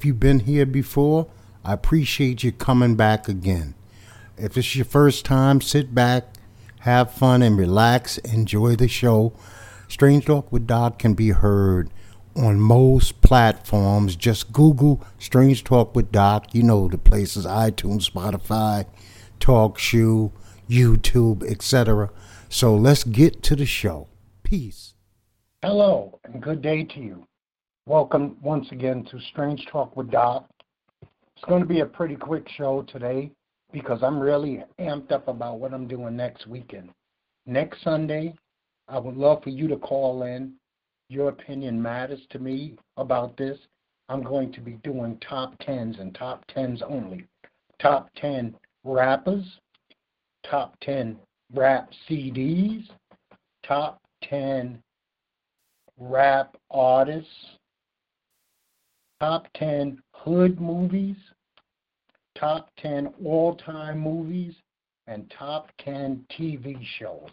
If you've been here before, I appreciate you coming back again. If it's your first time, sit back, have fun, and relax. Enjoy the show. Strange Talk with Doc can be heard on most platforms. Just Google Strange Talk with Doc. You know the places iTunes, Spotify, TalkShoe, YouTube, etc. So let's get to the show. Peace. Hello and good day to you. Welcome once again to Strange Talk with Doc. It's going to be a pretty quick show today because I'm really amped up about what I'm doing next weekend. Next Sunday, I would love for you to call in. Your opinion matters to me about this. I'm going to be doing top tens and top tens only. Top 10 rappers, top 10 rap CDs, top 10 rap artists, top 10 hood movies, top 10 all time movies, and top 10 TV shows.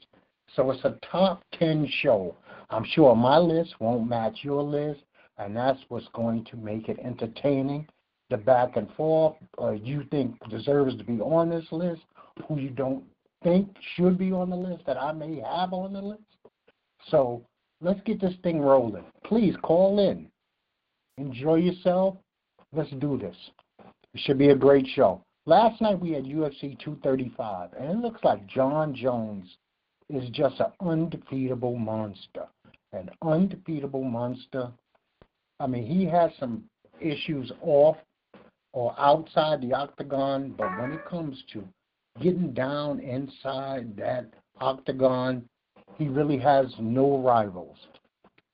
So it's a top 10 show. I'm sure my list won't match your list, and that's what's going to make it entertaining. The back and forth, uh, you think deserves to be on this list, who you don't think should be on the list that I may have on the list. So let's get this thing rolling. Please call in. Enjoy yourself. Let's do this. It should be a great show. Last night we had UFC 235, and it looks like Jon Jones is just an undefeatable monster. An undefeatable monster. I mean, he has some issues off or outside the octagon, but when it comes to getting down inside that octagon, he really has no rivals.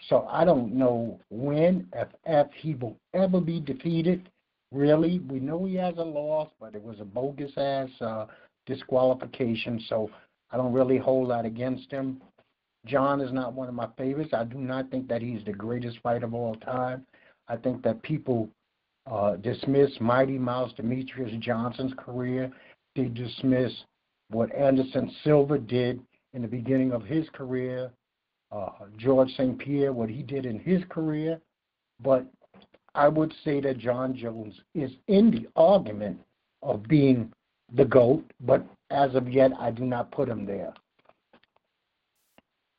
So I don't know when, if, if he will ever be defeated. Really, we know he has a loss, but it was a bogus ass uh, disqualification. So I don't really hold that against him. John is not one of my favorites. I do not think that he's the greatest fighter of all time. I think that people uh, dismiss Mighty Mouse Demetrious Johnson's career they dismiss what Anderson Silva did in the beginning of his career, uh, George St. Pierre, what he did in his career. But I would say that Jon Jones is in the argument of being the GOAT, but as of yet, I do not put him there.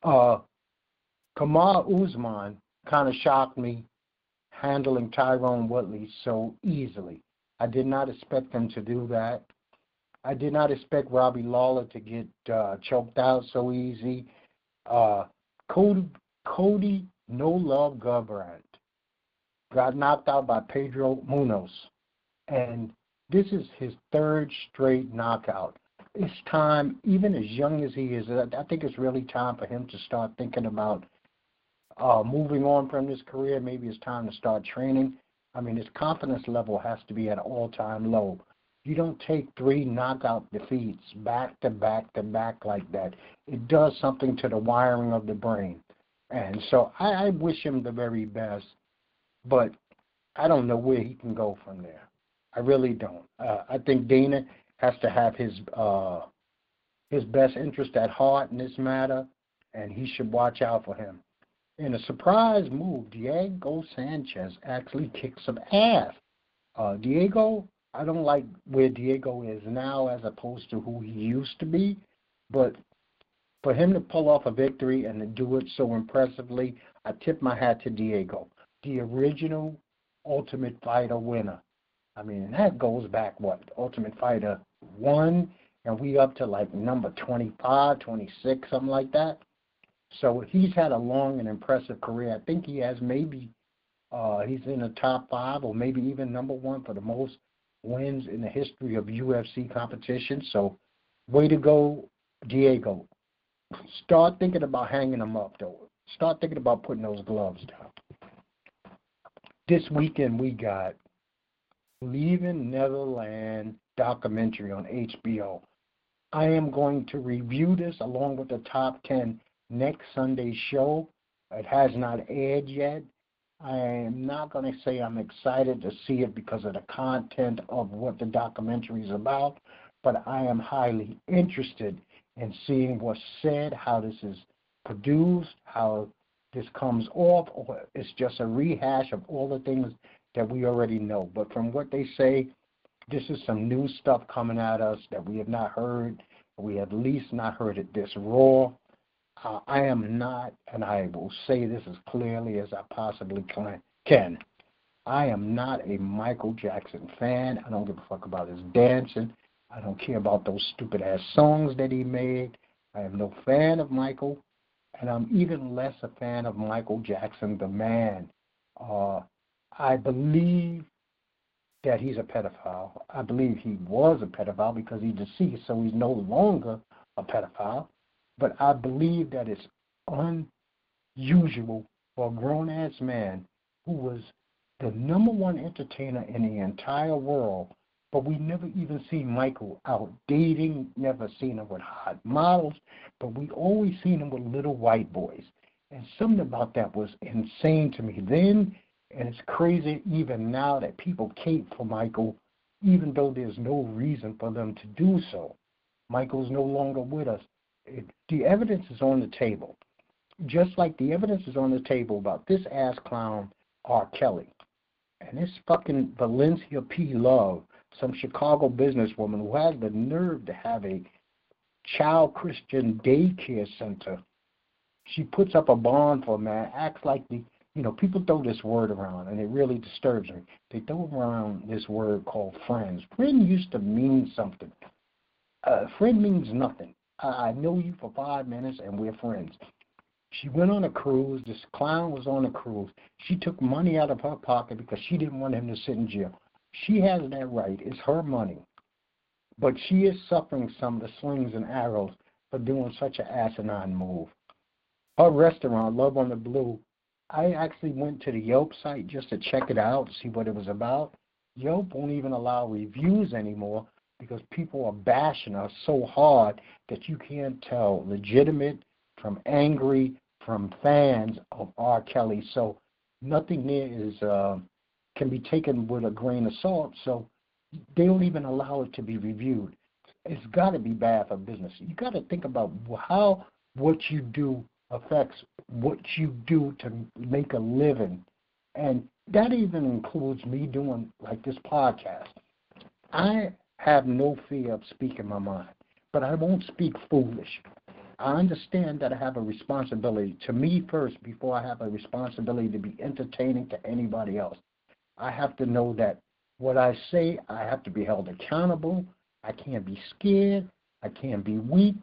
Uh, Kamaru Usman kind of shocked me handling Tyron Woodley so easily. I did not expect him to do that. I did not expect Robbie Lawler to get uh, choked out so easy. Uh, Cody, Cody No Love Garbrandt got knocked out by Pedro Munhoz. and this is his third straight knockout. It's time, even as young as he is, I think it's really time for him to start thinking about uh, moving on from this career. Maybe it's time to start training. I mean, his confidence level has to be at an all-time low. You don't take three knockout defeats back to back to back like that. It does something to the wiring of the brain. And so I, I wish him the very best, but I don't know where he can go from there. I really don't. Uh, I think Dana has to have his uh, his best interest at heart in this matter, and he should watch out for him. In a surprise move, Diego Sanchez actually kicked some ass. Uh, Diego I don't like where Diego is now as opposed to who he used to be, but for him to pull off a victory and to do it so impressively, I tip my hat to Diego, the original Ultimate Fighter winner. I mean, that goes back what Ultimate Fighter one, and we up to like number 25, 26, something like that. So he's had a long and impressive career. I think he has maybe uh, he's in the top five or maybe even number one for the most wins in the history of UFC competition. So, way to go, Diego. Start thinking about hanging them up, though. Start thinking about putting those gloves down. This weekend, we got Leaving Neverland documentary on HBO. I am going to review this along with the top 10 next Sunday show. It has not aired yet. I am not going to say I'm excited to see it because of the content of what the documentary is about, but I am highly interested in seeing what's said, how this is produced, how this comes off, or it's just a rehash of all the things that we already know. But from what they say, this is some new stuff coming at us that we have not heard. We at least not heard it this raw. Uh, I am not, and I will say this as clearly as I possibly can. I am not a Michael Jackson fan. I don't give a fuck about his dancing. I don't care about those stupid ass songs that he made. I am no fan of Michael, and I'm even less a fan of Michael Jackson, the man. Uh, I believe that he's a pedophile. I believe he was a pedophile because he's deceased, so he's no longer a pedophile. But I believe that it's unusual for a grown ass man who was the number one entertainer in the entire world, but we never even seen Michael out dating, never seen him with hot models, but we always seen him with little white boys. And something about that was insane to me then, and it's crazy even now that people cape for Michael, even though there's no reason for them to do so. Michael's no longer with us the evidence is on the table. Just like the evidence is on the table about this ass clown R. Kelly and this fucking Valencia P. Love, some Chicago businesswoman who has the nerve to have a child Christian daycare center. She puts up a bond for a man, acts like the you know, people throw this word around and it really disturbs me. They throw around this word called friends. Friend used to mean something. Uh, friend means nothing. I know you for five minutes and we're friends. She went on a cruise. This clown was on a cruise. She took money out of her pocket because she didn't want him to sit in jail. She has that right. It's her money. But she is suffering some of the slings and arrows for doing such an asinine move. Her restaurant, Love on the Blue, I actually went to the Yelp site just to check it out, see what it was about. Yelp won't even allow reviews anymore because people are bashing us so hard that you can't tell legitimate from angry from fans of R. Kelly. So nothing there is uh, can be taken with a grain of salt. So they don't even allow it to be reviewed. It's got to be bad for business. You got to think about how what you do affects what you do to make a living, and that even includes me doing like this podcast. I have no fear of speaking my mind, but I won't speak foolish. I understand that I have a responsibility to me first before I have a responsibility to be entertaining to anybody else. I have to know that what I say, I have to be held accountable. I can't be scared. I can't be weak,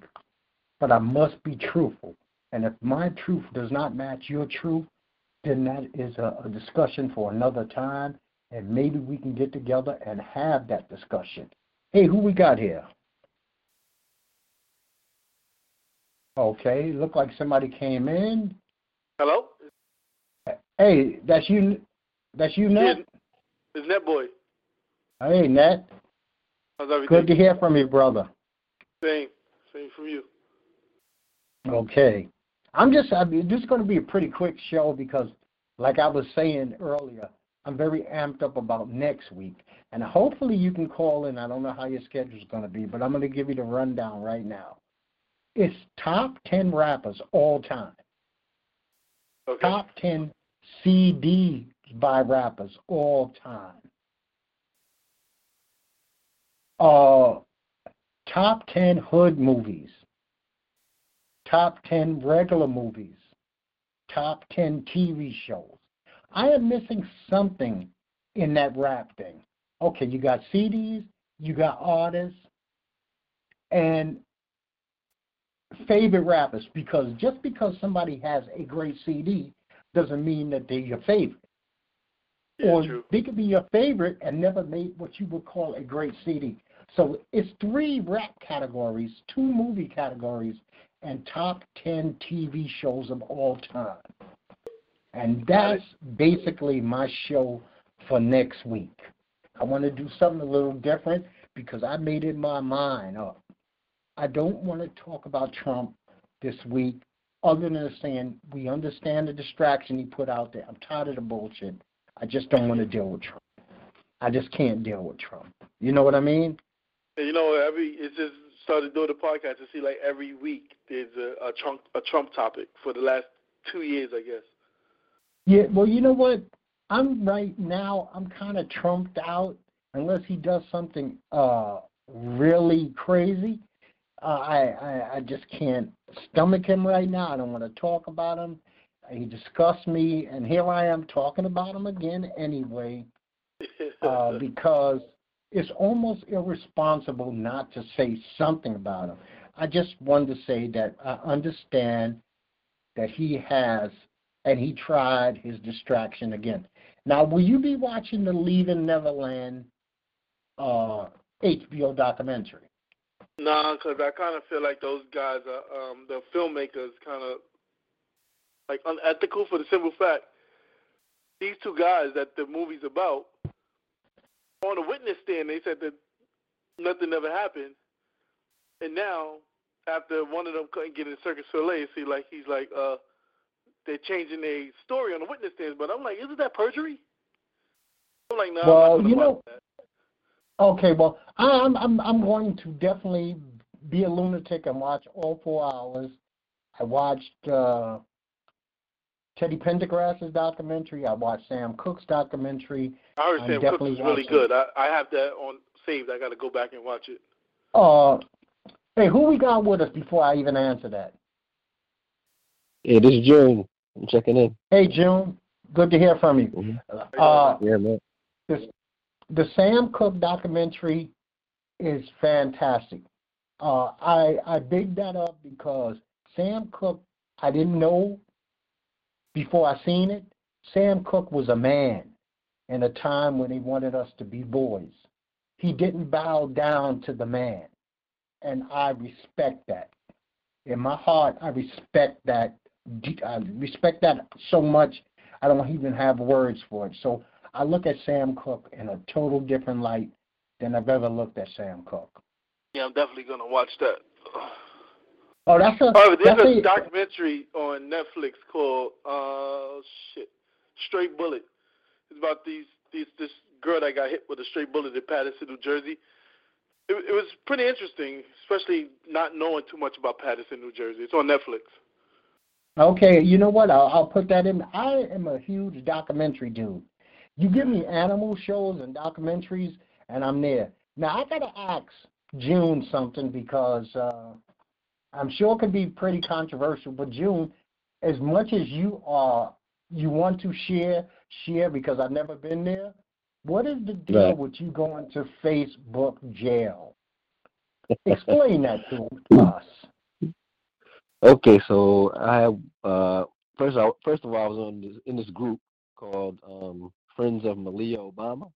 but I must be truthful. And if my truth does not match your truth, then that is a, a discussion for another time, and maybe we can get together and have that discussion. Hey, who we got here? Okay, look like somebody came in. Hello. Hey, that's you. That's you, Net. Yeah, it's Net Boy. Hey, Net. How's everything? Good to hear from you, brother. Same, same from you. Okay, I'm just. I mean, this is going to be a pretty quick show because, like I was saying earlier, I'm very amped up about next week. And hopefully you can call in. I don't know how your schedule is going to be, but I'm going to give you the rundown right now. It's top 10 rappers all time. Okay. Top 10 CDs by rappers all time. Uh, top 10 hood movies. Top 10 regular movies. Top 10 TV shows. I am missing something in that rap thing. Okay, you got CDs, you got artists, and favorite rappers. Because just because somebody has a great CD doesn't mean that they're your favorite. Yeah, or true. they could be your favorite and never made what you would call a great CD. So it's three rap categories, two movie categories, and top 10 TV shows of all time. And that's basically my show for next week. I want to do something a little different because I made it my mind up. I don't want to talk about Trump this week other than saying we understand the distraction he put out there. I'm tired of the bullshit. I just don't want to deal with Trump. I just can't deal with Trump. You know what I mean? You know, every it's just started doing the podcast to see like every week there's a, a Trump a Trump topic for the last two years, I guess. Yeah, well, you know what? I'm right now. I'm kind of trumped out unless he does something uh really crazy. Uh, I, I I just can't stomach him right now. I don't want to talk about him. He disgusts me, and here I am talking about him again anyway, uh, because it's almost irresponsible not to say something about him. I just wanted to say that I understand that he has, and he tried his distraction again. Now, will you be watching the Leaving Neverland uh, HBO documentary? Nah, because I kind of feel like those guys are um, the filmmakers kind of like unethical for the simple fact these two guys that the movie's about on a witness stand they said that nothing ever happened, and now after one of them couldn't get in Circus Soleil, see like he's like uh they're changing a story on the witness stand, but I'm like, isn't that perjury? I'm like, no. Well, I'm not you know. that. Okay, well, I'm I'm I'm going to definitely be a lunatic and watch all four hours. I watched uh, Teddy Pendergrass's documentary. I watched Sam Cooke's documentary. I heard I'm Sam Cooke is really good. I I have that on saved. I got to go back and watch it. Uh, hey, who we got with us before I even answer that? It is June. I'm checking in. Hey, June. Good to hear from you. Mhm. Uh, Yeah, man. the Sam Cooke documentary is fantastic. Uh, I I bigged that up because Sam Cooke, I didn't know before I seen it. Sam Cooke was a man in a time when he wanted us to be boys. He didn't bow down to the man, and I respect that. In my heart, I respect that. I respect that so much. I don't even have words for it. So I look at Sam Cooke in a total different light than I've ever looked at Sam Cooke. Yeah, I'm definitely gonna watch that. Oh, that's a Oh, there's that's a a, documentary on Netflix called uh shit, Straight Bullet. It's about these these this girl that got hit with a straight bullet in Paterson, New Jersey. It, it was pretty interesting, especially not knowing too much about Paterson, New Jersey. It's on Netflix. Okay. You know what? I'll, I'll put that in. I am a huge documentary dude. You give me animal shows and documentaries, and I'm there. Now I gotta ask June something because uh, I'm sure it can be pretty controversial. But June, as much as you are, you want to share, share because I've never been there. What is the deal Right. with you going to Facebook jail? Explain that to us. Okay, so I have uh first first of all I was on this in this group called um Friends of Malia Obama.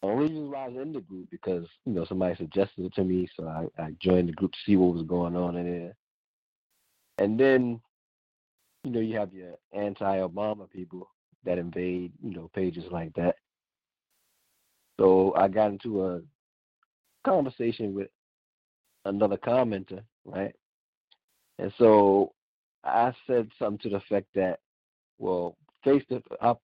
The only reason why I was in the group because you know somebody suggested it to me, so I, I joined the group to see what was going on in there. And then, you know, you have your anti-Obama people that invade, you know, pages like that. So I got into a conversation with another commenter, right? And so I said something to the effect that, well, face to I,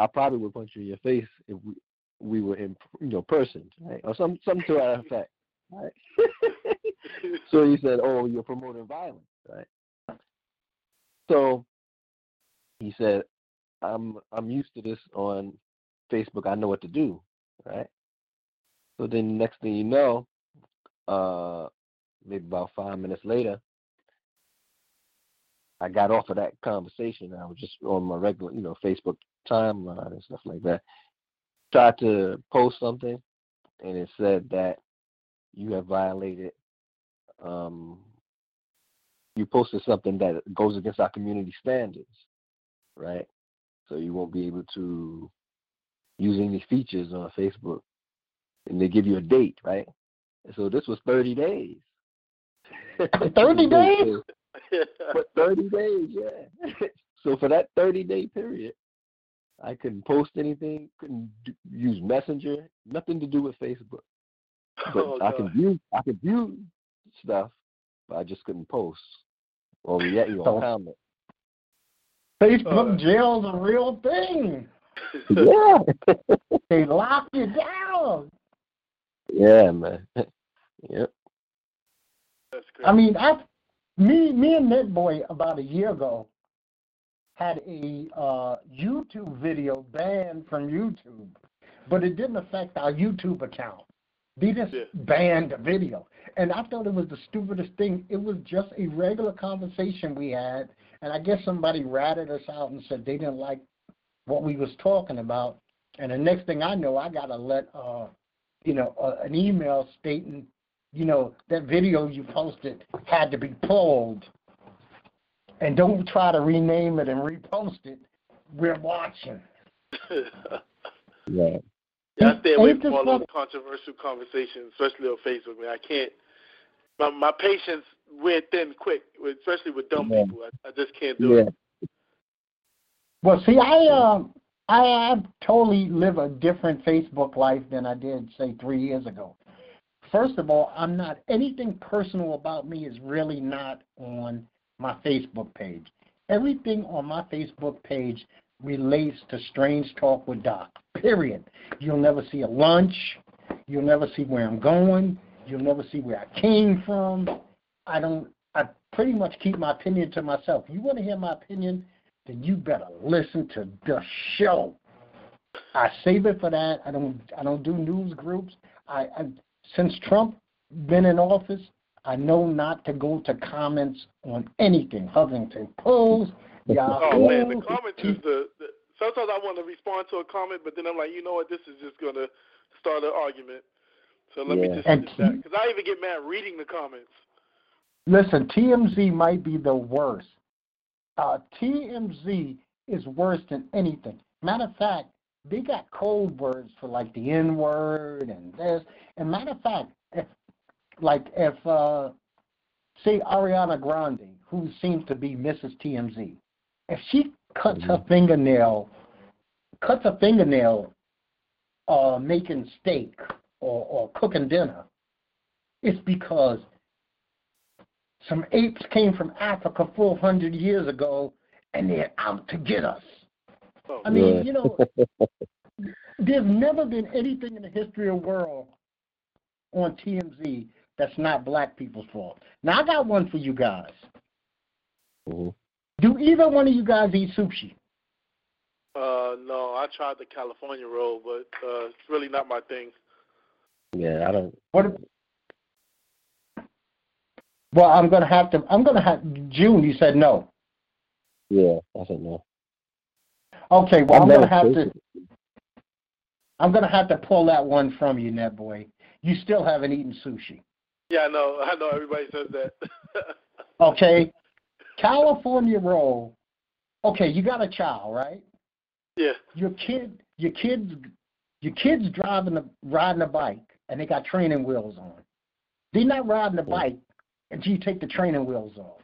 I probably would punch you in your face if we we were in you know persons, right? Or some something to that effect, right? so he said, "Oh, you're promoting violence, right?" So he said, "I'm I'm used to this on Facebook. I know what to do, right?" So then next thing you know, uh, maybe about five minutes later, I got off of that conversation. I was just on my regular, you know, Facebook timeline and stuff like that. Tried to post something, and it said that you have violated. Um, you posted something that goes against our community standards, right? So you won't be able to use any features on Facebook, and they give you a date, right? And so this was 30 days. 30 days? For 30 days, yeah. so for that 30 day period, I couldn't post anything, couldn't do, use Messenger, nothing to do with Facebook. But oh, I God. can view, I could view stuff, but I just couldn't post or react So- or comment. Facebook Uh. jail's a real thing. Yeah, They lock you down. yeah, man. yep. That's great. I mean, I, me, me and Net Boy about a year ago had a uh, YouTube video banned from YouTube, but it didn't affect our YouTube account. They just Yeah. banned the video. And I thought it was the stupidest thing. It was just a regular conversation we had, and I guess somebody ratted us out and said they didn't like what we was talking about. And the next thing I know, I got to let, uh, you know, uh, an email stating, you know, that video you posted had to be pulled. And don't try to rename it and repost it. We're watching. Yeah. Yeah, I stay away Ain't from all those controversial conversations, especially on Facebook. Man, I can't. My my patience wear thin quick, especially with dumb Yeah. people. I, I just can't do Yeah. it. Well, see, I um, I, I totally live a different Facebook life than I did say three years ago. First of all, I'm not anything personal about me is really not on my Facebook page. Everything on my Facebook page relates to Strange Talk with Doc. Period. You'll never see a lunch. You'll never see where I'm going. You'll never see where I came from. I don't. I pretty much keep my opinion to myself. You want to hear my opinion? then you better listen to the show. I save it for that. I don't I don't do news groups. I, I since Trump been in office, I know not to go to comments on anything. Huffington Post, Yahoo. Oh man, the comments is the, the. Sometimes I want to respond to a comment, but then I'm like, you know what? This is just gonna start an argument. So let me Yeah. just And sit back because I even get mad reading the comments. Listen, TMZ might be the worst. Uh, TMZ is worse than anything. Matter of fact, they got code words for like the N word and this. And matter of fact, if like if uh, say Ariana Grande, who seems to be Mrs. TMZ, if she cuts her fingernail, cuts her fingernail, uh, making steak or, or cooking dinner, it's because some apes came from Africa 400 years ago and they're out to get us. Oh, I mean, Yeah. you know, there's never been anything in the history of the world on TMZ that's not black people's fault. Now, I got one for you guys. Mhm. Do either one of you guys eat sushi? uh, no, I tried the California roll, but uh, it's really not my thing. Yeah, I don't. What? Well, I'm gonna have to. I'm gonna have June. You said no. Yeah, I don't know. Okay. Well, I've I'm gonna have to. I'm gonna have to pull that one from you, net boy. You still haven't eaten sushi. Yeah, I know. I know. Everybody says that. Okay. California roll. Okay, you got a child, right? yeah. Your kid, your kids, your kids driving a riding a bike, and they got training wheels on. They're not riding a bike until you take the training wheels off.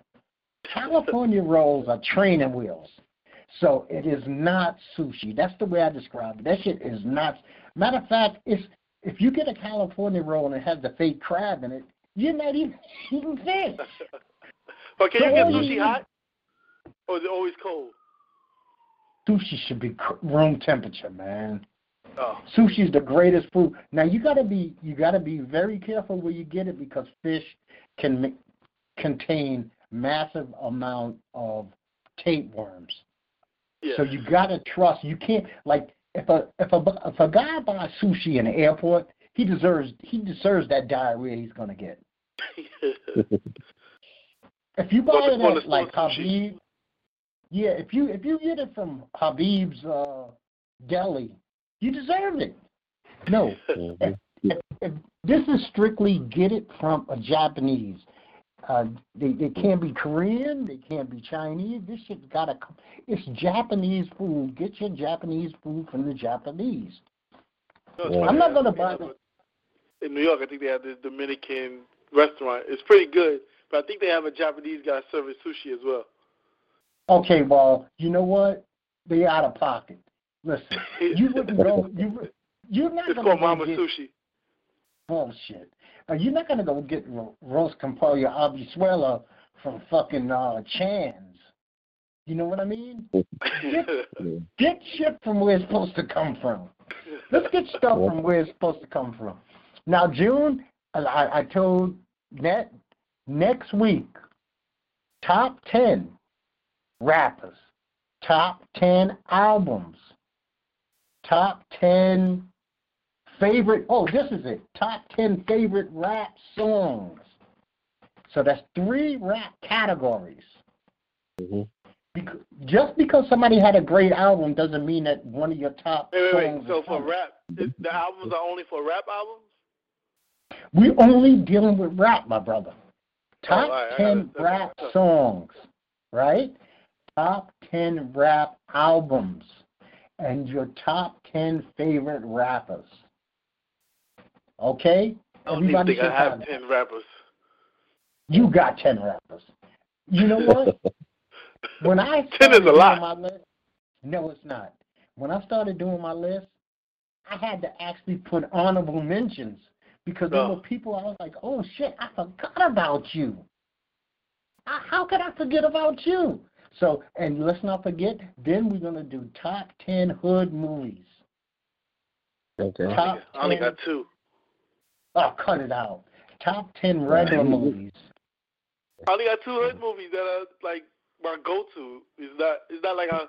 California rolls are training wheels, so it is not sushi. That's the way I describe it. That shit is not. Matter of fact, it's if you get a California roll and it has the fake crab in it, you're not even eating fish. But can you So get you sushi hot? Or is it always cold? Sushi should be room temperature, man. Oh. Sushi is the greatest food. Now you gotta be you gotta be very careful where you get it because fish can ma- contain massive amount of tapeworms. Yeah. So you gotta trust. You can't like if a if a if a guy buys sushi in the airport, he deserves he deserves that diarrhea he's gonna get. If you buy it at like. Habib, yeah, if you if you get it from Habib's uh, deli, you deserve it. No, Mhm. if this is strictly get it from a Japanese. Uh, they they can't be Korean, they can't be Chinese. This shit gotta come. It's Japanese food. Get your Japanese food from the Japanese. No, Yeah. I'm not gonna buy the- In New York, I think they have this Dominican restaurant. It's pretty good, but I think they have a Japanese guy serving sushi as well. Okay, well, you know what? They out of pocket. Listen, you wouldn't go. You you're not It's gonna called Mama get, Sushi. Bullshit. Uh, you're not gonna go get ro- roast compollo abisuela from fucking uh, Chan's. You know what I mean? Yeah. Get shit from where it's supposed to come from. Let's get stuff from where it's supposed to come from. Now, June, I, I told Net next week, top ten rappers, top 10 albums, top 10 favorite, oh, this is it, top 10 favorite rap songs. So that's three rap categories. Mm-hmm. Because, just because somebody had a great album doesn't mean that one of your top Wait, wait, songs. wait. So for rap, the albums are only for rap albums? We're only dealing with rap, my brother. Top Oh, all right, I ten gotta- rap that's- songs, right? Top ten rap albums, and your top ten favorite rappers. Okay, I don't even think I have ten rappers. You got ten rappers. You know what? when I 10 is started a lot. my list, no, it's not. When I started doing my list, I had to actually put honorable mentions because there Oh. were people I was like, "Oh shit, I forgot about you." I, how could I forget about you? So, and let's not forget. Then we're gonna do top ten hood movies. Okay. I only, Top I only 10. got two. Oh, cut it out. Top ten regular movies. I only got two hood movies that are like my go-to. It's not. It's not like I.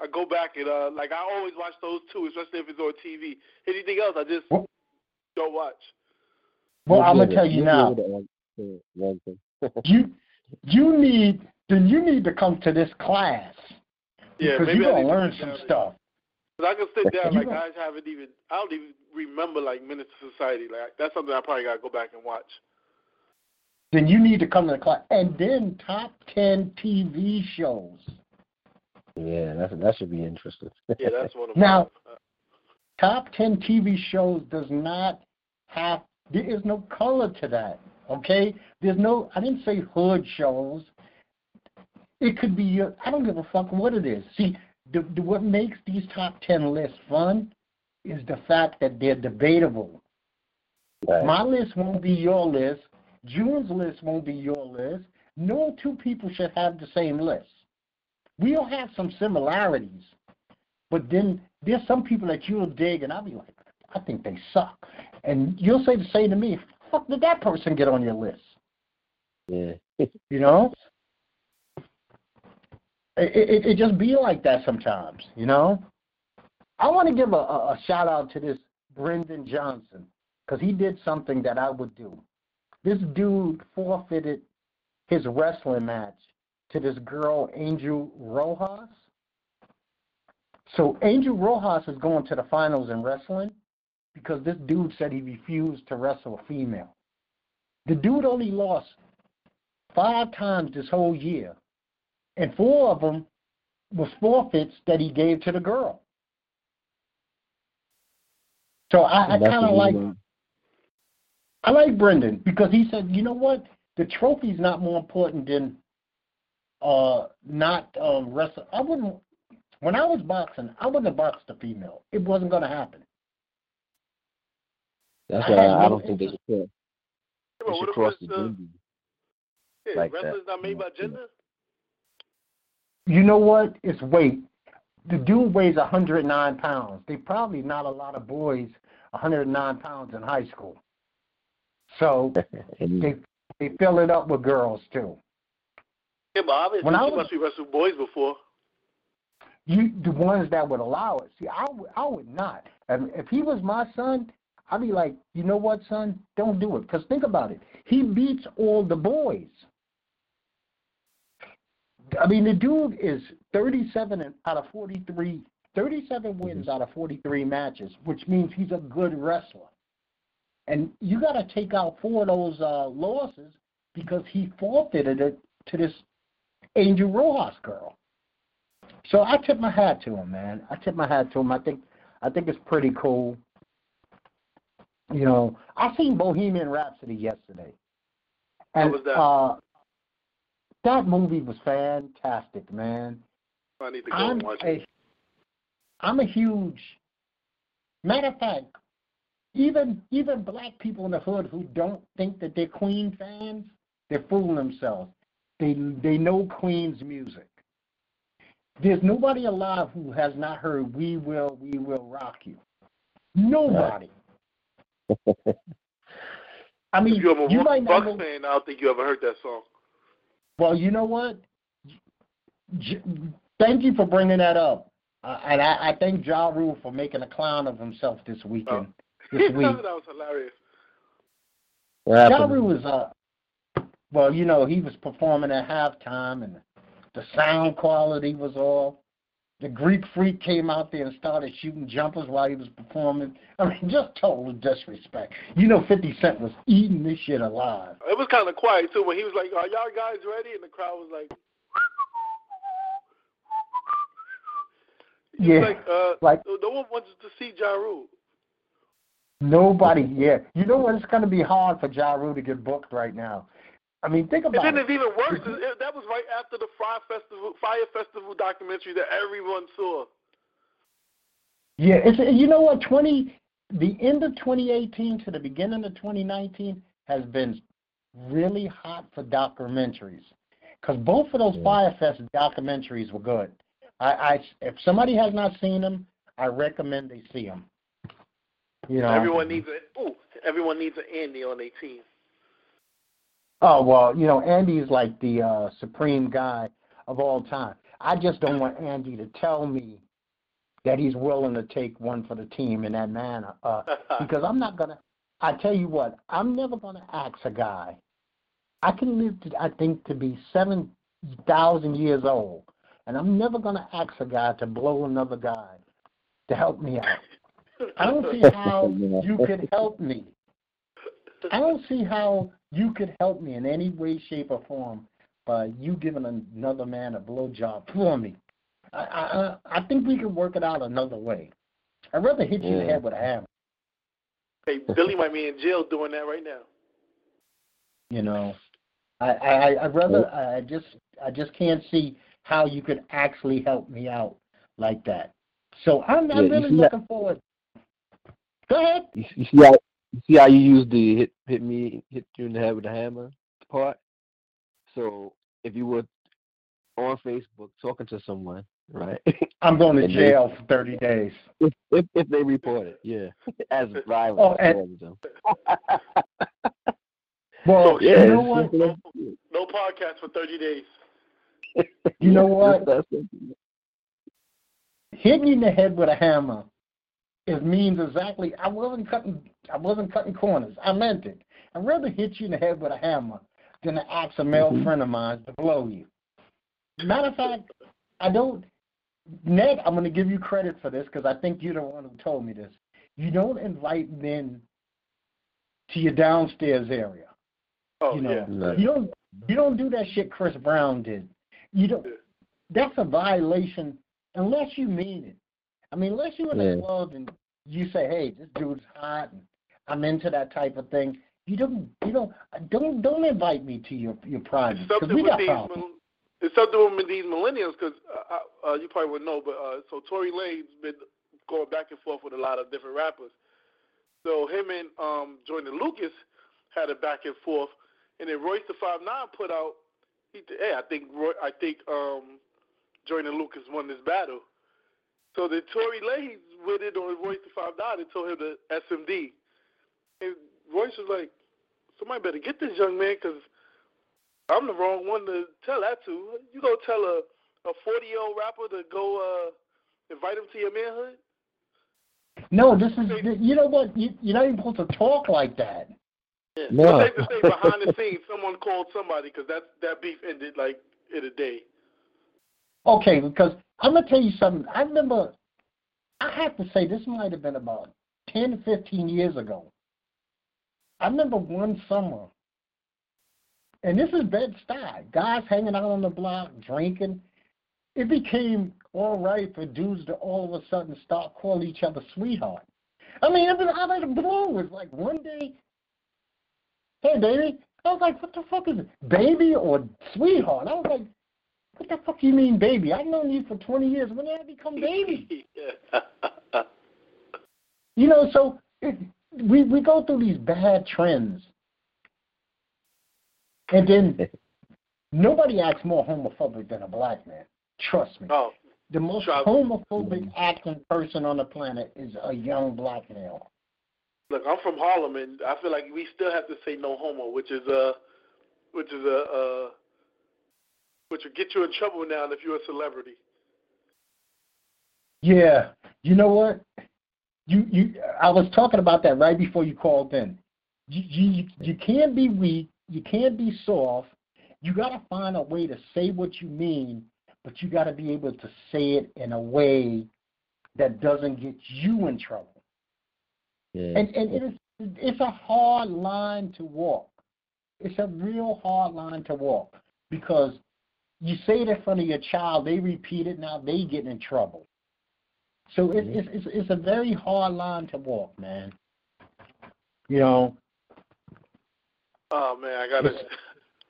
I go back and uh like I always watch those two, especially if it's on TV. Anything else, I just Well- don't watch. Well, I'm gonna tell you now. get it on- one thing. You you need then you need to come to this class Yeah, because maybe you're gonna learn some stuff. Cause I can sit down like I haven't even. I don't even remember like Menace II Society. Like that's something I probably gotta go back and watch. Then you need to come to the class and then top ten TV shows. Yeah, that's that should be interesting. Yeah, that's one of Now- mine. Uh, top ten TV shows does not have there is no color to that. Okay, there's no. I didn't say hood shows. It could be your. I don't give a fuck what it is. See, the, the, what makes these top ten lists fun is the fact that they're debatable. Right. My list won't be your list. June's list won't be your list. No two people should have the same list. We'll have some similarities, but then there's some people that you'll dig, and I'll be like, I think they suck. And you'll say the same to me. Fuck did that person get on your list? yeah. You know? It, it, it just be like that sometimes, you know? I want to give a, a, a shout out to this Brendan Johnson because he did something that I would do. This dude forfeited his wrestling match to this girl, Angel Rojas. So Angel Rojas is going to the finals in wrestling because this dude said he refused to wrestle a female. The dude only lost five times this whole year, and four of them was forfeits that he gave to the girl. So I, I kind of like reason- I like Brendan because he said, you know what, the trophy's not more important than uh not um wrestle. I wouldn't. When I was boxing, I wouldn't have boxed a female. It wasn't going to happen. That's I why had I, I don't think they should cross, Yeah, they but should what if cross it's, the uh, gender. yeah, like that. wrestling's not made by Yeah. gender? You know what? It's weight. The dude weighs 109 pounds. They probably not a lot of boys 109 pounds in high school. So they they fill it up with girls too. Yeah, but obviously When I you was- must be wrestled boys before. You the ones that would allow it. See, I would I would not. And if he was my son, I'd be like, you know what, son? Don't do it. Because think about it. He beats all the boys. I mean, the dude is 37 and- out of 43, 37 wins out of 43 matches, which means he's a good wrestler. And you got to take out four of those uh, losses because he forfeited it to this Angel Rojas girl. So I tip my hat to him, man. I tip my hat to him. I think I think it's pretty cool. You know, I seen Bohemian Rhapsody yesterday. And was that? uh that movie was fantastic, man. I need to go I'm and watch it. a I'm a huge matter of fact, even even black people in the hood who don't think that they're Queen fans, they're fooling themselves. They they know Queen's music. There's nobody alive who has not heard "We Will, We Will Rock You." Nobody. I mean, If you're a you might not Bucks know, fan, I don't think you ever heard that song. Well, you know what? J- thank you for bringing that up. Uh, and I, I thank Ja Rule for making a clown of himself this weekend. Oh. This week. that was hilarious. What Ja? Rule was uh well, you know, he was performing at halftime and the sound quality was off. The Greek freak came out there and started shooting jumpers while he was performing. I mean, just total disrespect. You know, 50 Cent was eating this shit alive. It was kind of quiet too when he was like, "Are y'all guys ready?" and the crowd was like, he was Yeah, like, uh, like- no one wants to see Ja Rule. Nobody, yeah. You know what? It's going to be hard for Ja Rule to get booked right now. I mean, think And about then it. it's even worse. It, that was right after the Fyre Festival, Fyre Festival documentary that everyone saw. Yeah, it's you know what? Twenty, the end of 2018 to the beginning of 2019 has been really hot for documentaries because both of those Yeah. Fyre Fest documentaries were good. I, I, if somebody has not seen them, I recommend they see them. You know, Everyone needs a ooh, everyone needs an Andy on their team. Oh well, you know, Andy's like the uh, supreme guy of all time. I just don't want Andy to tell me that he's willing to take one for the team in that manner, uh, because I'm not gonna. I tell you what, I'm never gonna ask a guy. I can live, to, I think, to be seven thousand years old, and I'm never gonna ask a guy to blow another guy to help me out. I don't see how you could help me. I don't see how you could help me in any way, shape, or form by you giving another man a blowjob for me. I, I I think we can work it out another way. I'd rather hit you in the head with a hammer. hey, Billy might be in jail doing that right now. You know, I I I'd rather I just I just can't see how you could actually help me out like that. So I'm Yeah, I'm you really see that- looking forward. Go ahead. You, you see how you see how you use the hit hit me hit you in the head with a hammer part. So if you were on Facebook talking to someone, right? I'm going to And they- jail for 30 days. if, if if they report it, yeah, as violent Oh, and- Well, So, yeah, you know what? simple as- No podcast for thirty days. You know what? just that hitting you in the head with a hammer it means exactly I wasn't cutting I wasn't cutting corners. I meant it. I'd rather hit you in the head with a hammer than to ask a male Mhm. friend of mine to blow you. Matter of fact, I don't Ned, I'm gonna give you credit for this because I think you're the one who told me this. You don't invite men to your downstairs area. Oh you know, yeah. Right. you don't you don't do that shit Chris Brown did. You don't. That's a violation unless you mean it. I mean, unless you're in Yeah. a club and you say, "Hey, this dude's hot," and I'm into that type of thing. You don't. You don't. Don't don't invite me to your your private because something we got these. problems. It's something with these millennials because uh, uh, you probably wouldn't know, but uh, so Tory Lanez been going back and forth with a lot of different rappers. So him and um, Joyner Lucas had a back and forth, and then Royce the Five Nine put out, he, hey, I think Roy, I think um, Joyner Lucas won this battle. So then Tory Lanez went in on Royce the Five Nine and told him to SMD, and Royce was like, somebody better get this young man because I'm the wrong one to tell that to. You go tell a a 40 year old rapper to go uh, invite him to your manhood? No, this is. You know what? You, you're not even supposed to talk like that. Yeah. No. But safe to say, behind the scenes, someone called somebody because that that beef ended like in a day. Okay, because I'm gonna tell you something. I remember. I have to say this might have been about 10, 15 years ago. I remember one summer, and this is Bed Stuy. Guys hanging out on the block, drinking. It became all right for dudes to all of a sudden start calling each other sweetheart. I mean, it was out of the blue. It was like one day, hey, baby. I was like, what the fuck is it? Baby or sweetheart? I was like, what the fuck you mean, baby? I've known you for 20 years. When did I become baby? You know, so it, we we go through these bad trends, and then nobody acts more homophobic than a black man. Trust me. oh, The most Try- homophobic acting person on the planet is a young black male. look, I'm from Harlem, and I feel like we still have to say no homo, which is a, which is a, uh, which will get you in trouble now if you're a celebrity. Yeah, you know what? You you I was talking about that right before you called in. You you you can't be weak. You can't be soft. You got to find a way to say what you mean, but you got to be able to say it in a way that doesn't get you in trouble. Yeah. And and it is it's a hard line to walk. It's a real hard line to walk because you say it in front of your child, they repeat it, now they get in trouble. So it's it's it's, it's a very hard line to walk, man. You know. Oh man, I got to.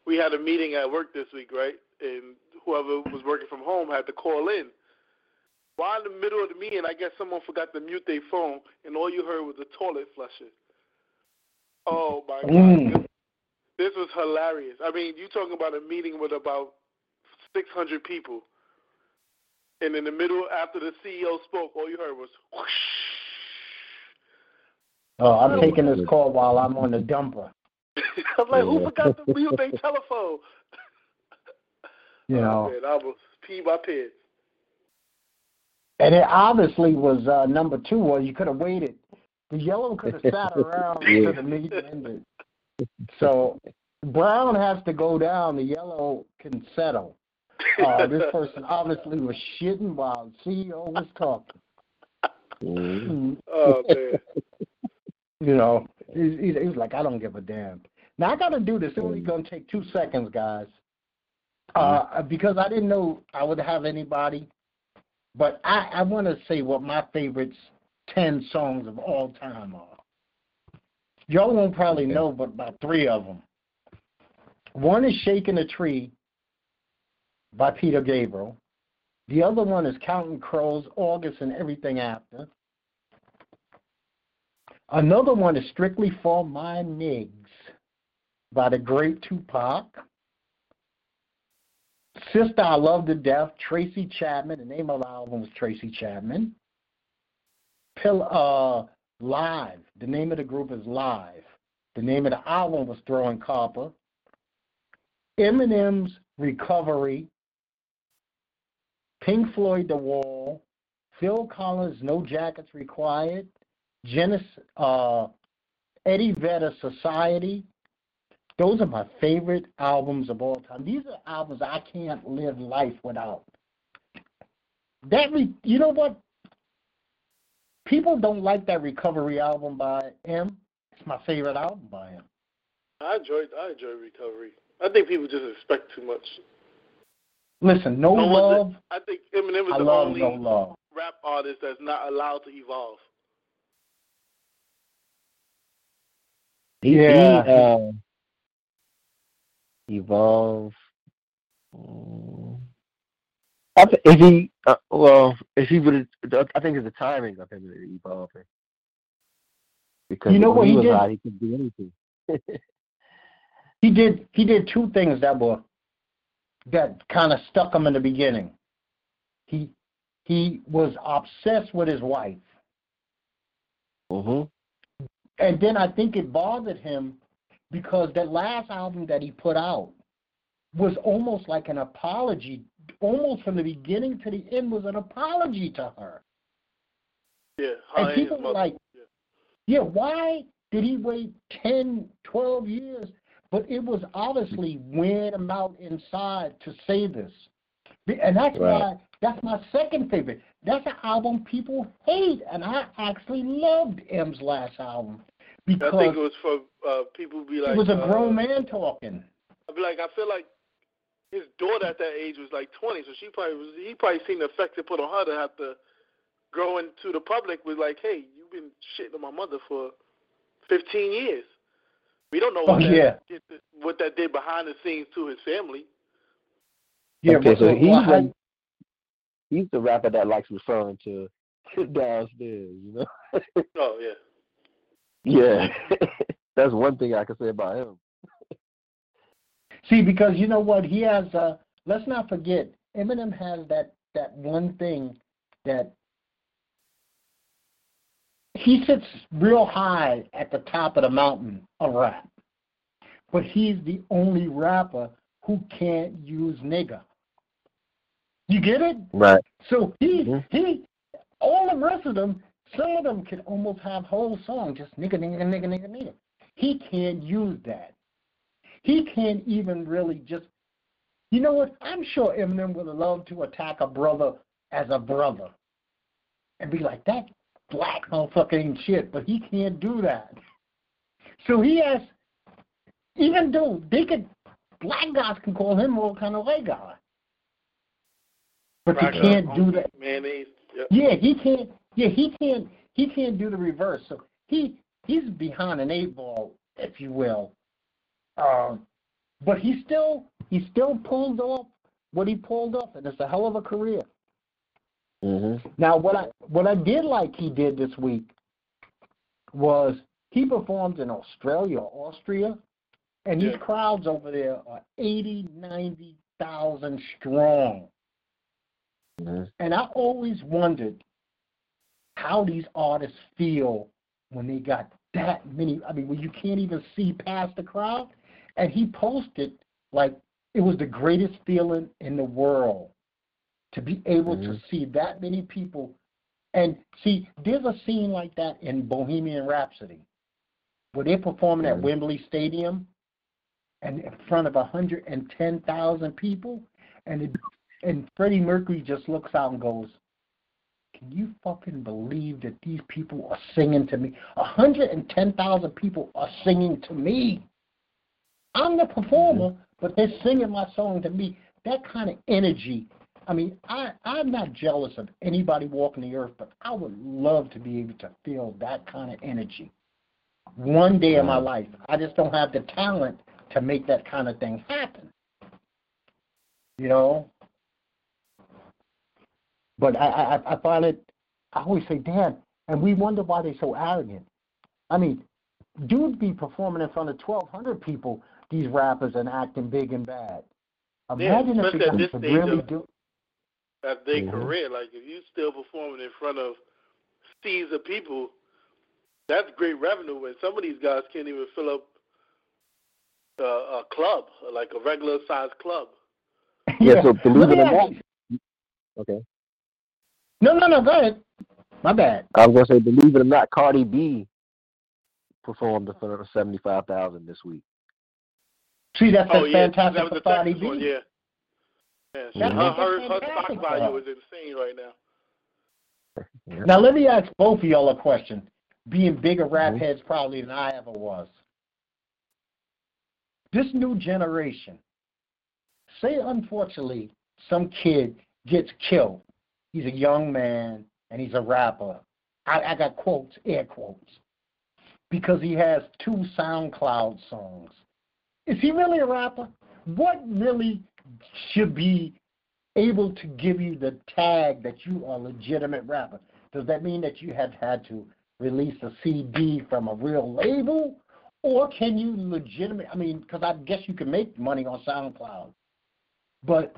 We had a meeting at work this week, right? And whoever was working from home had to call in. While in the middle of the meeting, I guess someone forgot to mute their phone, and all you heard was a toilet flushing. Oh my god, Mm. this, this was hilarious. I mean, you talking about a meeting with about 600 people, and in the middle, after the CEO spoke, all you heard was whoosh. Oh, I'm taking this call while I'm on the dumper. I'm like, who forgot to mute their telephone? You Oh, know. man, I was pee my pants. And it obviously was uh, number two, or you could have waited. The yellow could have sat around until the meeting ended. So Brown has to go down. The yellow can settle. Uh, this person obviously was shitting while the CEO was talking. Mhm. oh man. You know, he, he, he was like, I don't give a damn. Now I got to do this. It's only going to take two seconds, guys. Uh, because I didn't know I would have anybody, but I, I want to say what my favorites ten songs of all time are. Y'all won't probably know, but about three of them. One is "Shaking a Tree" by Peter Gabriel. The other one is "Counting Crows," August, and everything after. Another one is "Strictly for My Nigs" by the great Tupac. Sister I Love to Death, Tracy Chapman. The name of the album was Tracy Chapman. Pill, uh, Live. The name of the group is Live. The name of the album was Throwing Copper. Eminem's Recovery. Pink Floyd The Wall. Phil Collins No Jackets Required. Genesis, uh, Eddie Vedder Society. Those are my favorite albums of all time. These are albums I can't live life without. That re- you know what? People don't like that recovery album by him. It's my favorite album by him. I enjoyed I enjoyed recovery. I think people just expect too much. Listen, no, No one's- love. I think Eminem is I the love only no love. rap artist that's not allowed to evolve. He, Yeah. he uh, evolve. Mm. I th- if he, uh, well, if he would, I think it's the timing of him evolving. Because You know what he he was did? hot, he could do anything. He did he did two things that were that kind of stuck him in the beginning. He he was obsessed with his wife. hmm And then I think it bothered him because that last album that he put out was almost like an apology, almost from the beginning to the end was an apology to her. Yeah, And people were like, yeah. Yeah, why did he wait 10, 12 years? But it was obviously wearing him out inside to say this. And that's Right. why that's my second favorite. That's an album people hate, and I actually loved M's last album because I think it was for uh, people be like it was a uh, grown man talking. I'd be like, I feel like his daughter at that age was like 20, so she probably was. He probably seen the effect it put on her to have to grow into the public with like, hey, you've been shitting on my mother for 15 years. We don't know Oh, what that yeah. did, what that did behind the scenes to his family. Yeah, okay, but- so he's well, the, he's the rapper that likes referring to downstairs, you know? Oh yeah. yeah. That's one thing I can say about him. See, because you know what he has. Uh, let's not forget, Eminem has that that one thing that he sits real high at the top of the mountain of rap, but he's the only rapper who can't use nigga. You get it? Right. So he Mhm. he all the rest of them, some of them can almost have whole song just nigga, nigga, nigga, nigga, nigga. He can't use that. He can't even really just. You know what? I'm sure Eminem would love to attack a brother as a brother and be like, that black motherfucker ain't shit, but he can't do that. So he has, even though they could, black guys can call him all kind of white guy. But Black he can't do that. Mayonnaise. Yep. Yeah, he can't. Yeah, he can't. He can't do the reverse. So he he's behind an eight ball, if you will. Um, but he still he still pulled off what he pulled off, and it's a hell of a career. Mm-hmm. Now, what I what I did like he did this week was he performed in Australia, Austria, and these Yeah. crowds over there are 80, 90,000 strong. Mm-hmm. And I always wondered how these artists feel when they got that many. I mean, when you can't even see past the crowd. And he posted like it was the greatest feeling in the world to be able to Mhm. see that many people. And see, there's a scene like that in Bohemian Rhapsody where they're performing at Mhm. Wembley Stadium and in front of 110,000 people. And it, and Freddie Mercury just looks out and goes, "Can you fucking believe that these people are singing to me? 110,000 people are singing to me. I'm the performer, but they're singing my song to me. That kind of energy. I mean, I I'm not jealous of anybody walking the earth, but I would love to be able to feel that kind of energy. One day in my life, I just don't have the talent to make that kind of thing happen. You know, but I, I, I find it, I always say, damn, and we wonder why they're so arrogant. I mean, dudes be performing in front of 1,200 people, these rappers, and acting big and bad. Yeah, Imagine if especially they at got this to really do. At their Mhm. career, like if you still performing in front of seas of people, that's great revenue. And some of these guys can't even fill up uh, a club, like a regular sized club. Yeah, so believe it or not- Okay. No, no, no, go ahead. My bad. I was gonna say, believe it or not, Cardi B performed in front of seventy-five thousand this week. See, that's, that's oh yeah, fantastic that was for the Cardi Texas one, B. yeah. Yeah, she- That's- her, her, her stock value is insane right now. Now, let me ask both of y'all a question. Being bigger rap Mhm. heads probably than I ever was. This new generation, say unfortunately some kid gets killed. He's a young man and he's a rapper. I, I got quotes, air quotes, because he has two SoundCloud songs. Is he really a rapper? What really should be able to give you the tag that you are a legitimate rapper? Does that mean that you have had to release a CD from a real label? Or can you legitimate? I mean, because I guess you can make money on SoundCloud. But,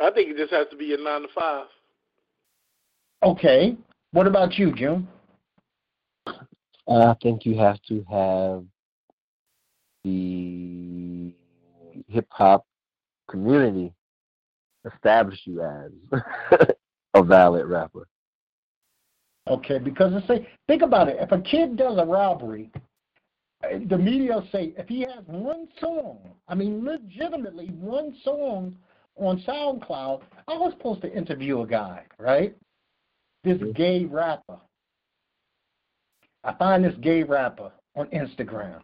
I think it just has to be a nine to five. okay, what about you, June? I think you have to have the hip hop community establish you as a valid rapper. Okay, because I say, think about it. If a kid does a robbery, the media will say if he has one song, I mean, legitimately one song on SoundCloud. I was supposed to interview a guy, right? This Mhm. gay rapper. I find this gay rapper on Instagram.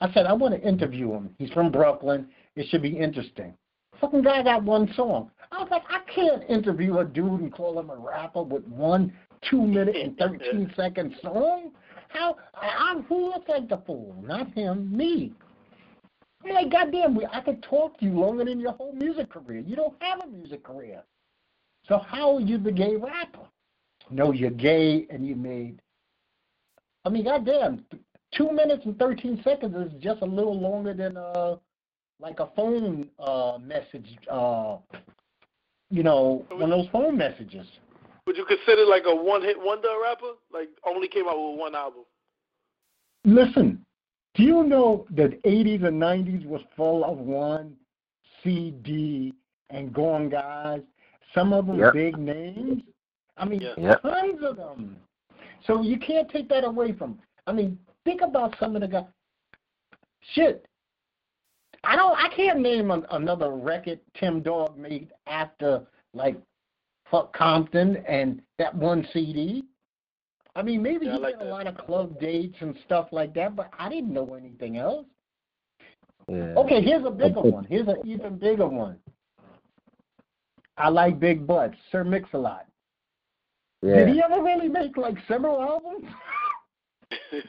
I said I want to interview him. He's from Brooklyn. It should be interesting. Fucking guy got one song. I was like, I can't interview a dude and call him a rapper with one two minute and thirteen second song. How? I'm who looks like the fool? Not him, me. I'm like, goddamn, we, I could talk to you longer than your whole music career. You don't have a music career. So how are you the gay rapper? No, you're gay and you made. I mean, goddamn, two minutes and thirteen seconds is just a little longer than uh, like a phone uh message. Uh, you know, one of those phone messages. Would you consider like a one hit wonder rapper? Like only came out with one album. Listen, do you know that 80s and 90s was full of one CD and going guys? Some of them Yep. big names. I mean, Yep. tons of them. So you can't take that away from. I mean, think about some of the guys. Shit, I don't. I can't name an, another record Tim Dog made after like fuck Compton and that one CD. I mean, maybe Yeah, he like did a lot of club dates and stuff like that, but I didn't know anything else. Yeah. Okay, here's a bigger one. Here's an even bigger one. I like big butts. Sir Mix-a-Lot. Yeah. Did he ever really make like several albums? His,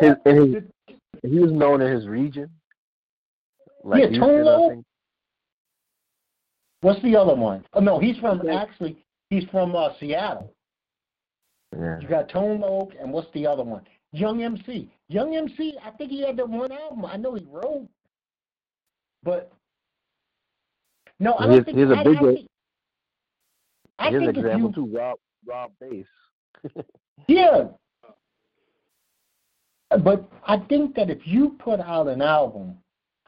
his, his, he was known in his region. Like Yeah, Houston, Tone I Loc. think. What's the other one? Oh no, he's from Okay. actually he's from uh, Seattle. Yeah. You got Tone Loc and what's the other one? Young MC. Young MC, I think he had that one album. I know he wrote, but no, I don't Here's- think. here's a big I think, I Here's an think if example you, too. Rob Rob Base. yeah, but I think that if you put out an album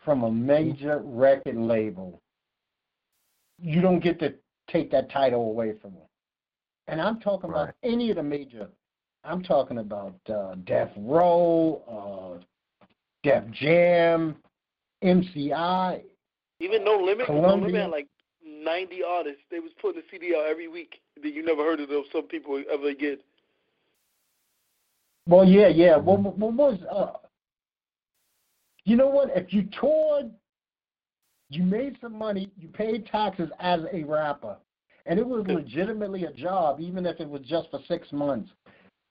from a major record label, you don't get to take that title away from them. And I'm talking about any of the major. I'm talking about uh, Death Row, uh, Def Jam, MCI. Even No Limit, 'cause No Columbia. Limit had like 90 artists. They was putting a CD out every week that you never heard of those. Some people ever again. Well, yeah, yeah. What, what what was? Uh, you know what? If you toured, you made some money. You paid taxes as a rapper, and it was legitimately a job, even if it was just for six months.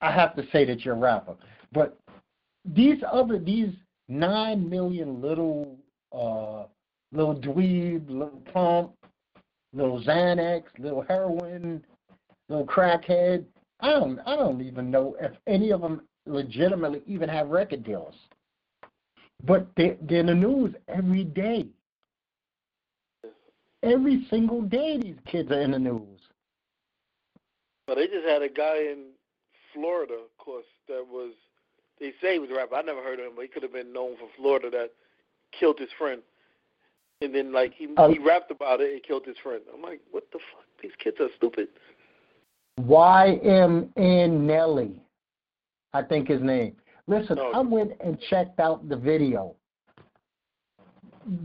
I have to say that you're a rapper. But these other these nine million little uh little dweeb, little pump, little Xanax, little heroin, little crackhead. I don't I don't even know if any of them legitimately even have record deals. But they they're in the news every day. Every single day these kids are in the news. But they just had a guy in Florida, of course, that was they say he was a rapper. I never heard of him, but he could have been known for Florida that killed his friend. And then like he Oh. he uh, rapped about it and killed his friend. I'm like, what the fuck? These kids are stupid. YNW Melly, I think his name. Listen, Oh. I went and checked out the video.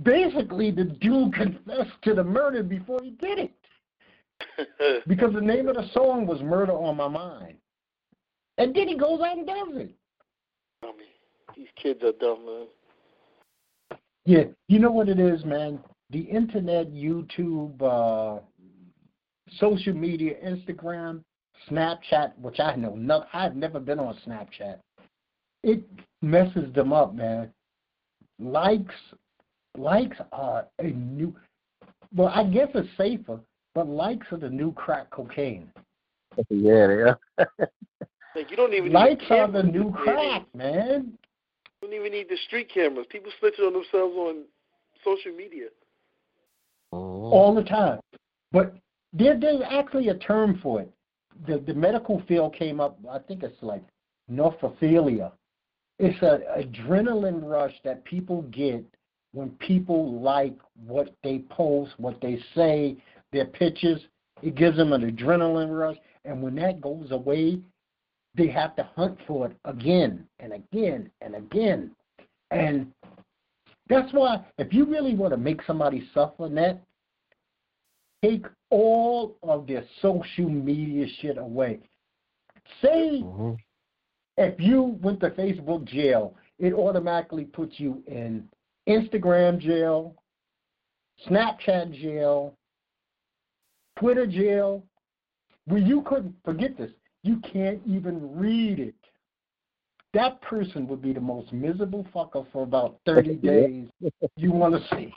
Basically, the dude confessed to the murder before he did it. Because the name of the song was Murder on My Mind. And then he goes out and does it. I mean, these kids are dumb, man. Yeah, you know what it is, man? The internet, YouTube, uh, social media, Instagram, Snapchat, which I know nothing. I've never been on Snapchat. It messes them up, man. Likes, likes are a new. Well, I guess it's safer, but likes are the new crack cocaine. yeah, they are. Like you don't even Likes need are the new these days. crack, man. You don't even need the street cameras. People snitching on themselves on social media. Mhm. all the time. But there, there's actually a term for it. The the medical field came up. I think it's like norphophilia. It's an adrenaline rush that people get when people like what they post, what they say, their pictures. It gives them an adrenaline rush, and when that goes away, they have to hunt for it again and again and again. And that's why, if you really want to make somebody suffer, net, take all of their social media shit away. Say Mhm. If you went to Facebook jail, it automatically puts you in Instagram jail, Snapchat jail, Twitter jail, where you couldn't forget this. You can't even read it. That person would be the most miserable fucker for about 30 days you want to see.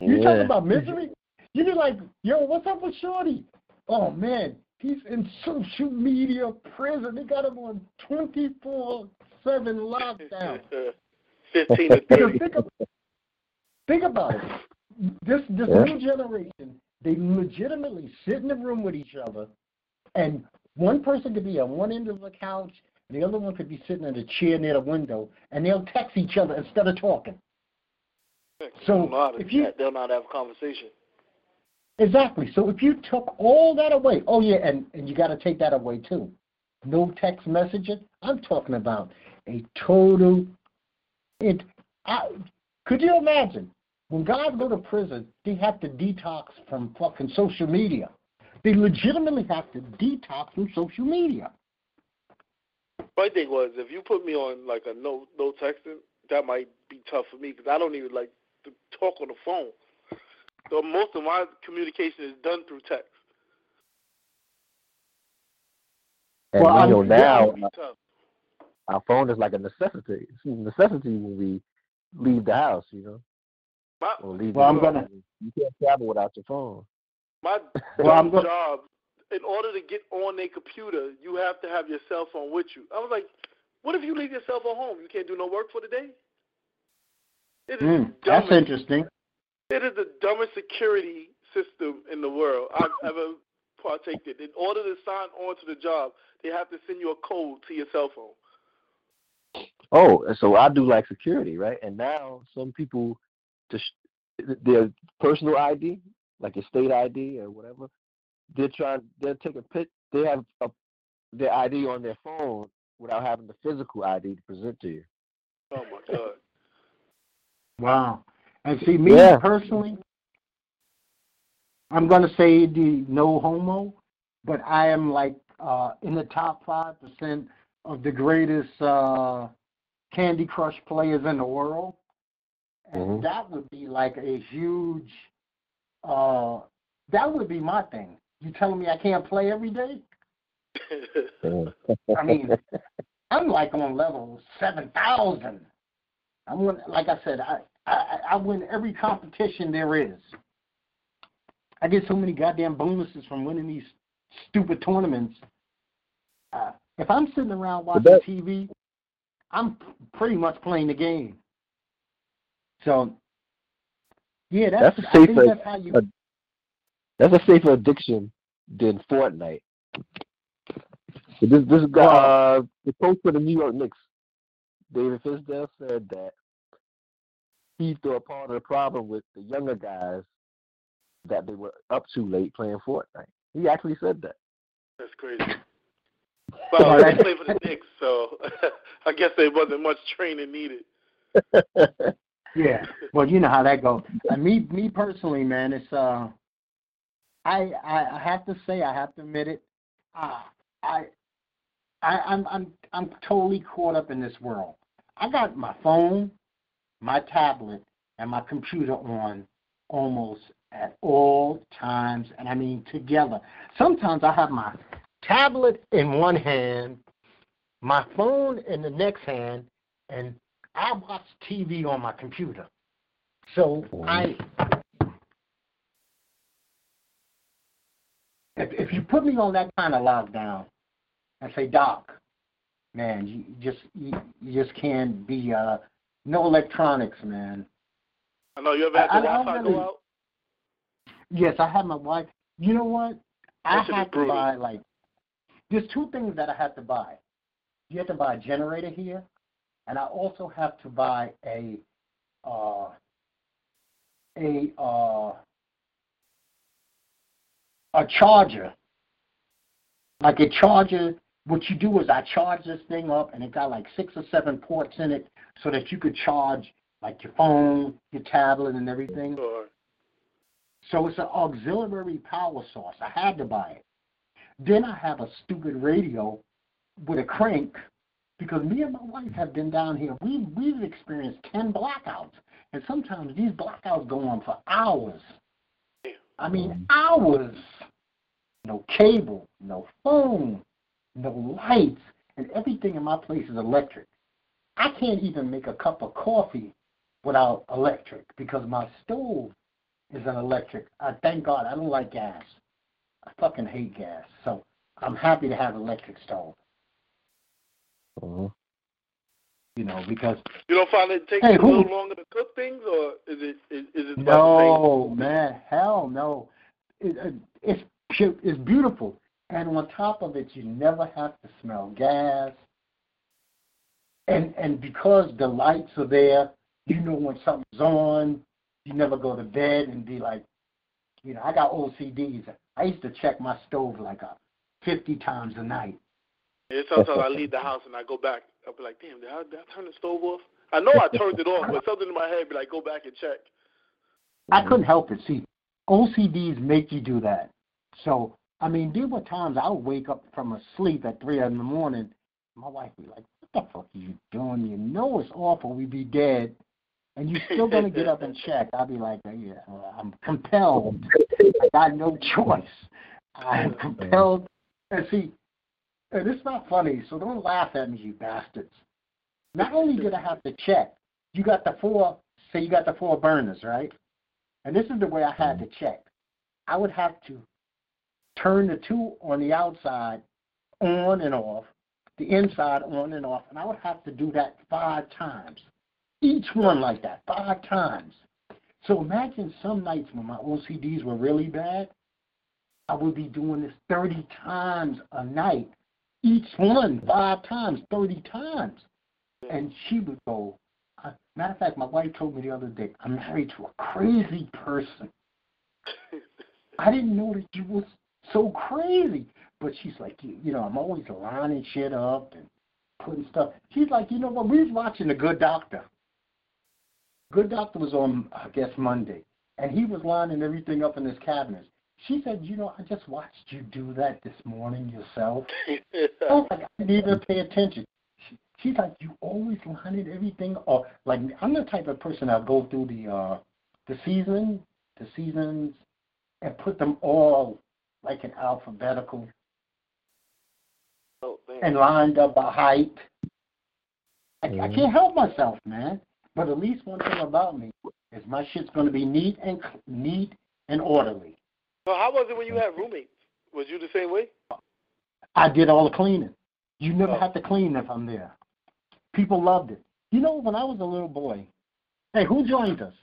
You Yeah. talk about misery? You be like, yo, what's up with Shorty? Oh man, he's in social media prison. They got him on twenty four seven lockdown. Fifteen to thirty. think, of, think about it. This this Yeah. new generation, they legitimately sit in the room with each other, and one person could be on one end of the couch, and the other one could be sitting in a chair near the window, and they'll text each other instead of talking. So, They'll know how to if you- they'll not have a conversation. Exactly. So if you took all that away, oh yeah, and, and you got to take that away too. No text messaging. I'm talking about a total. It. I, could you imagine when guys go to prison, they have to detox from fucking social media. They legitimately have to detox from social media. My thing was, if you put me on like a no no texting, that might be tough for me because I don't even like to talk on the phone. So most of my communication is done through text. And Well, you know I'm- now, It'd be tough. our phone is like a necessity. It's a necessity when we leave the house, you know. My Or leave Well, the I'm gonna. You can't travel without your phone. my Well, I'm dumb go- job. In order to get on a computer, you have to have your cell phone with you. I was like, what if you leave your cell phone home? You can't do no work for the day. It is Mm, that's interesting. It is the dumbest security system in the world I've ever partaken in. In order to sign on to the job, they have to send you a code to your cell phone. Oh, so I do like security, right? And now some people just their personal ID, like your state ID or whatever, they're trying they're taking pic they have a, their ID on their phone without having the physical ID to present to you. Oh my god. Wow. And see, me Yeah. personally, I'm going to say the no homo, but I am like uh, in the top 5% of the greatest uh, Candy Crush players in the world. And Mhm. that would be like a huge, uh, that would be my thing. You telling me I can't play every day? I mean, I'm like on level 7,000. I'm like I said, I, I I win every competition there is. I get so many goddamn bonuses from winning these stupid tournaments. Uh, if I'm sitting around watching that- TV, I'm pretty much playing the game. So, yeah, that's, That's a safer- that's how you. uh, That's a safer addiction than Fortnite. So this this guy, uh, the coach for the New York Knicks, David Fizdale, said that he thought part of the problem with the younger guys that they were up too late playing Fortnite. He actually said that. That's crazy. Well, I play for the Knicks, so I guess there wasn't much training needed. Yeah. Well, you know how that goes. And me, me personally, man, it's uh, I, I, I have to say, I have to admit it. Uh, I, I, I'm, I'm, I'm totally caught up in this world. I got my phone, my tablet, and my computer on almost at all times, and I mean together. Sometimes I have my tablet in one hand, my phone in the next hand, and I watch TV on my computer. So I, if if you put me on that kind of lockdown, and say, Doc, man, you just you, you just can't be uh no electronics, man. I know you ever had the Wi-Fi really- go out. Yes, I have my wife. You know what? I That should be have to buy like there's two things that I have to buy. You have to buy a generator here, and I also have to buy a uh a uh a charger. Like a charger what you do is I charge this thing up and it got like six or seven ports in it so that you could charge like your phone, your tablet and everything. Or So it's an auxiliary power source. I had to buy it. Then I have a stupid radio with a crank because me and my wife have been down here. We we've experienced ten blackouts, and sometimes these blackouts go on for hours. I mean hours. No cable, no phone, no lights, and everything in my place is electric. I can't even make a cup of coffee without electric because my stove is an electric. I thank God I don't like gas. I fucking hate gas. So I'm happy to have electric stove. Mhm. You know, because you don't find it takes Hey, you a little longer to cook things, or is it is, is it no man, hell no. It, it, it's it's beautiful, and on top of it, you never have to smell gas. And and because the lights are there, you know when something's on. You never go to bed and be like, You know, I got OCDs. I used to check my stove like a 50 times a night. Yeah, sometimes I leave the house and I go back. I'll be like, damn, did I, did I turn the stove off? I know I turned it off, but something in my head be like, go back and check. I couldn't help it. See, OCDs make you do that. So, I mean, there were times I would wake up from a sleep at 3 in the morning. My wife would be like, what the fuck are you doing? You know it's awful. We'd be dead. And you're still to get up and check. I'd be like, yeah, uh, I'm compelled. I got no choice. I'm compelled. And see, and it's not funny, so don't laugh at me, you bastards. Not only did I have to check, you got the four, say you got the four burners, right? And this is the way I had to mm-hmm. check. I would have to turn the two on the outside on and off, the inside on and off, and I would have to do that five times. Each one like that, five times. So imagine some nights when my OCDs were really bad, I would be doing this 30 times a night. Each one, five times, 30 times. And she would go, uh, matter of fact, my wife told me the other day, I'm married to a crazy person. I didn't know that you was so crazy. But she's like, you, you know, I'm always lining shit up and putting stuff. She's like, you know what? We was watching The Good Doctor. Good Doctor was on, I guess, Monday, and he was lining everything up in his cabinets. She said, you know, I just watched you do that this morning yourself. I was like, I didn't even pay attention. She, she's like, you always lining everything up. Like, I'm the type of person that'll go through the uh, the season, the seasons, and put them all like in alphabetical oh, and lined up by height. I, mm-hmm. I can't help myself, man. But at least one thing about me is my shit's going to be neat and neat and orderly. So how was it when you had roommates? Was you the same way? I did all the cleaning. You never oh. have to clean if I'm there. People loved it. You know, when I was a little boy, hey, who joined us?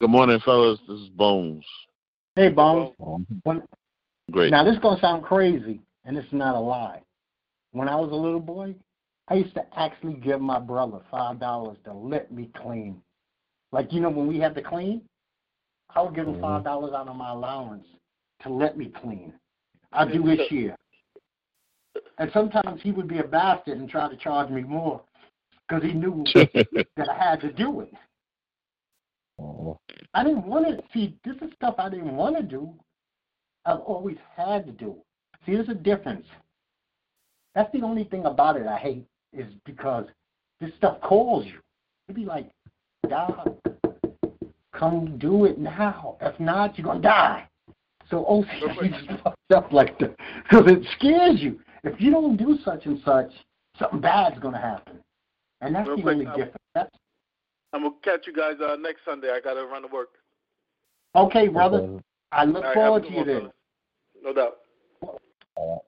Good morning, fellas. This is Bones. Hey, Bones. Great. Now, this is going to sound crazy, and it's not a lie. When I was a little boy, I used to actually give my brother five dollars to let me clean. Like you know, when we had to clean, I would give him mm-hmm. five dollars out of my allowance to let me clean. I do his share. And sometimes he would be a bastard and try to charge me more because he knew that I had to do it. I didn't want to see. This is stuff I didn't want to do. I've always had to do. See, there's a difference. That's the only thing about it I hate is because this stuff calls you. You'd be like, God, come do it now. If not, you're gonna die. So oh, OCD is fucked up like that because it scares you. If you don't do such and such, something bad's gonna happen, and that's Real the quick, only difference. That's, I'm gonna catch you guys uh, next Sunday. I gotta run to work. Okay, brother. I look right, forward to you then. No doubt.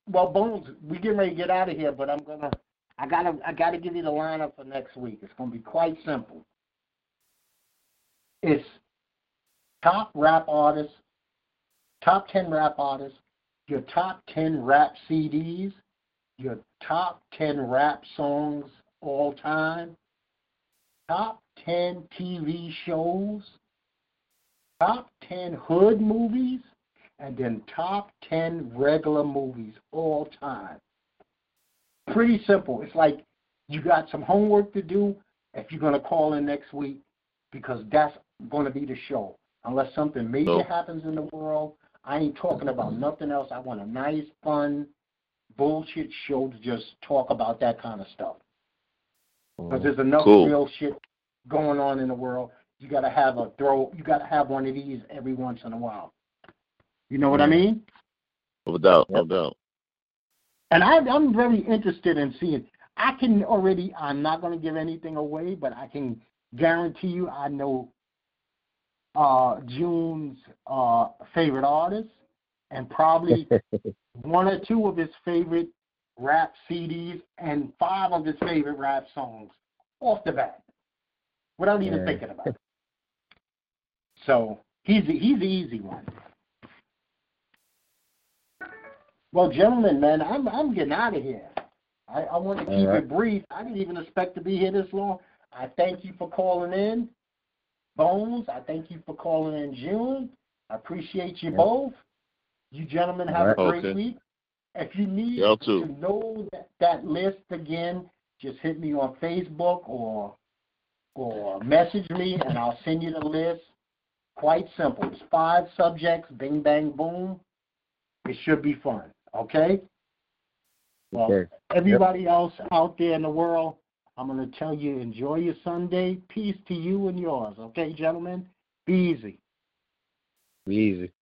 Well, Bones, we getting ready to get out of here, but I'm gonna, I gotta, I gotta give you the lineup for next week. It's gonna be quite simple. It's top rap artists, top ten rap artists, your top ten rap CDs, your top ten rap songs all time, top ten TV shows, top ten hood movies, and then top 10 regular movies all time. Pretty simple. It's like you got some homework to do if you're going to call in next week because that's going to be the show. Unless something major oh. happens in the world, I ain't talking about nothing else. I want a nice, fun, bullshit show to just talk about that kind of stuff. Because there's enough cool. real shit going on in the world. You got to have a throw. You got to have one of these every once in a while. You know what I mean? No doubt, no doubt. And I, I'm very interested in seeing. I can already. I'm not going to give anything away, but I can guarantee you, I know uh, June's uh, favorite artist, and probably one or two of his favorite rap CDs, and five of his favorite rap songs off the bat, without even yeah. thinking about it. So he's he's the easy one. Well, gentlemen, man, I'm I'm getting out of here. I, I want to keep right. it brief. I didn't even expect to be here this long. I thank you for calling in, Bones. I thank you for calling in, June. I appreciate you Yeah. both. You gentlemen have a great Okay. week. If you need to know that, that list again, just hit me on Facebook or or message me and I'll send you the list. Quite simple. It's five subjects, bing bang boom. It should be fun. Okay? Well, Okay. everybody else out there in the world, I'm going to tell you enjoy your Sunday. Peace to you and yours. Okay, gentlemen? Be easy. Be easy.